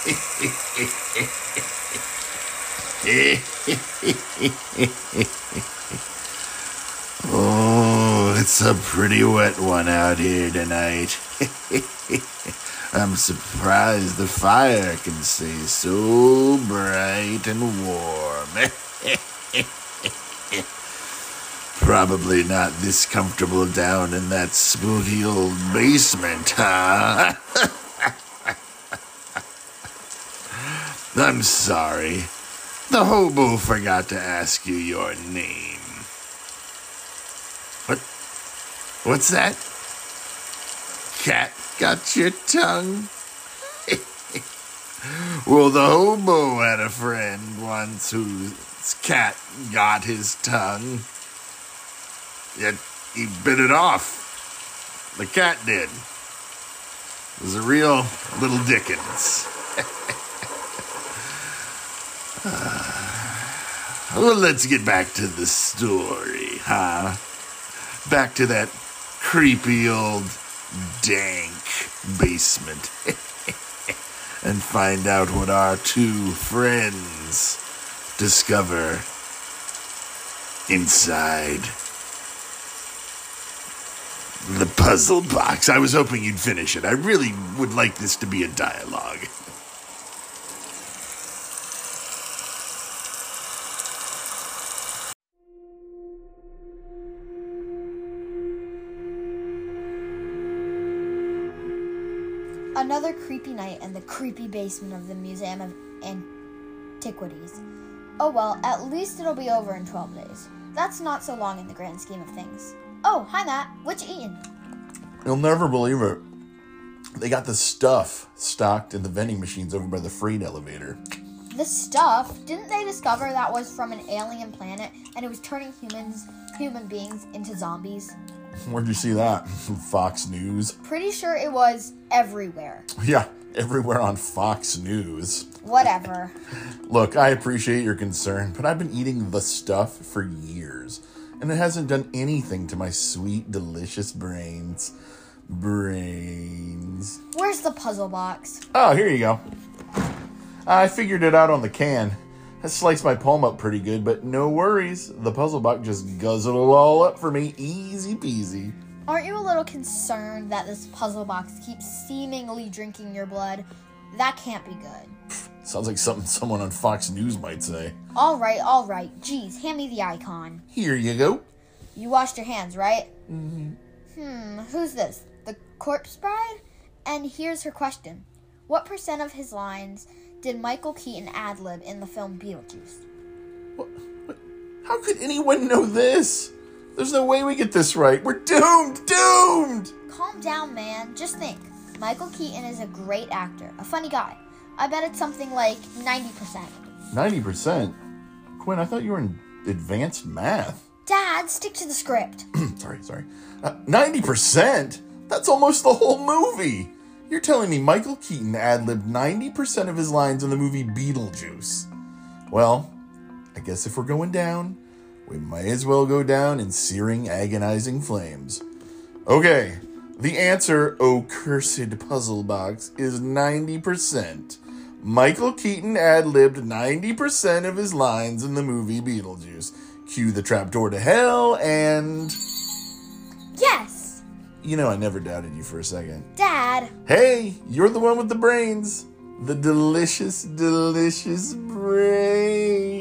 oh, it's a pretty wet one out here tonight. I'm surprised the fire can stay so bright and warm. Probably not this comfortable down in that spooky old basement, huh? I'm sorry. The hobo forgot to ask you your name. What? What's that? Cat got your tongue? well, the hobo had a friend once whose cat got his tongue. Yet he bit it off. The cat did. It was a real little Dickens. well, let's get back to the story, huh? Back to that creepy old dank basement and find out what our two friends discover inside the puzzle box. I was hoping you'd finish it. I really would like this to be a dialogue. Another creepy night in the creepy basement of the Museum of Antiquities. Oh well, at least it'll be over in 12 days. That's not so long in the grand scheme of things. Oh, hi Matt. What you eating? You'll never believe it. They got the stuff stocked in the vending machines over by the freight elevator. The stuff? Didn't they discover that was from an alien planet and it was turning humans, human beings, into zombies? Where'd you see that? Fox News? Pretty sure it was everywhere. Yeah, everywhere on Fox News. Whatever. Look, I appreciate your concern, but I've been eating the stuff for years, and it hasn't done anything to my sweet, delicious brains. Brains. Where's the puzzle box? Oh, here you go. I figured it out on the can. That sliced my palm up pretty good, but no worries. The puzzle box just guzzled it all up for me. Easy peasy. Aren't you a little concerned that this puzzle box keeps seemingly drinking your blood? That can't be good. Sounds like something someone on Fox News might say. All right, all right. Geez, hand me the icon. Here you go. You washed your hands, right? Mm-hmm. Hmm, who's this? The corpse bride? And here's her question What percent of his lines did Michael Keaton ad lib in the film Beetlejuice? What, what, how could anyone know this? There's no way we get this right. We're doomed! Doomed! Calm down, man. Just think. Michael Keaton is a great actor, a funny guy. I bet it's something like 90%. 90%? Quinn, I thought you were in advanced math. Dad, stick to the script. sorry, sorry. Uh, 90%? That's almost the whole movie. You're telling me Michael Keaton ad libbed 90% of his lines in the movie Beetlejuice. Well, I guess if we're going down, we might as well go down in searing, agonizing flames. Okay, the answer, oh cursed puzzle box, is 90%. Michael Keaton ad libbed 90% of his lines in the movie Beetlejuice. Cue the trapdoor to hell and. You know, I never doubted you for a second. Dad! Hey, you're the one with the brains. The delicious, delicious brains.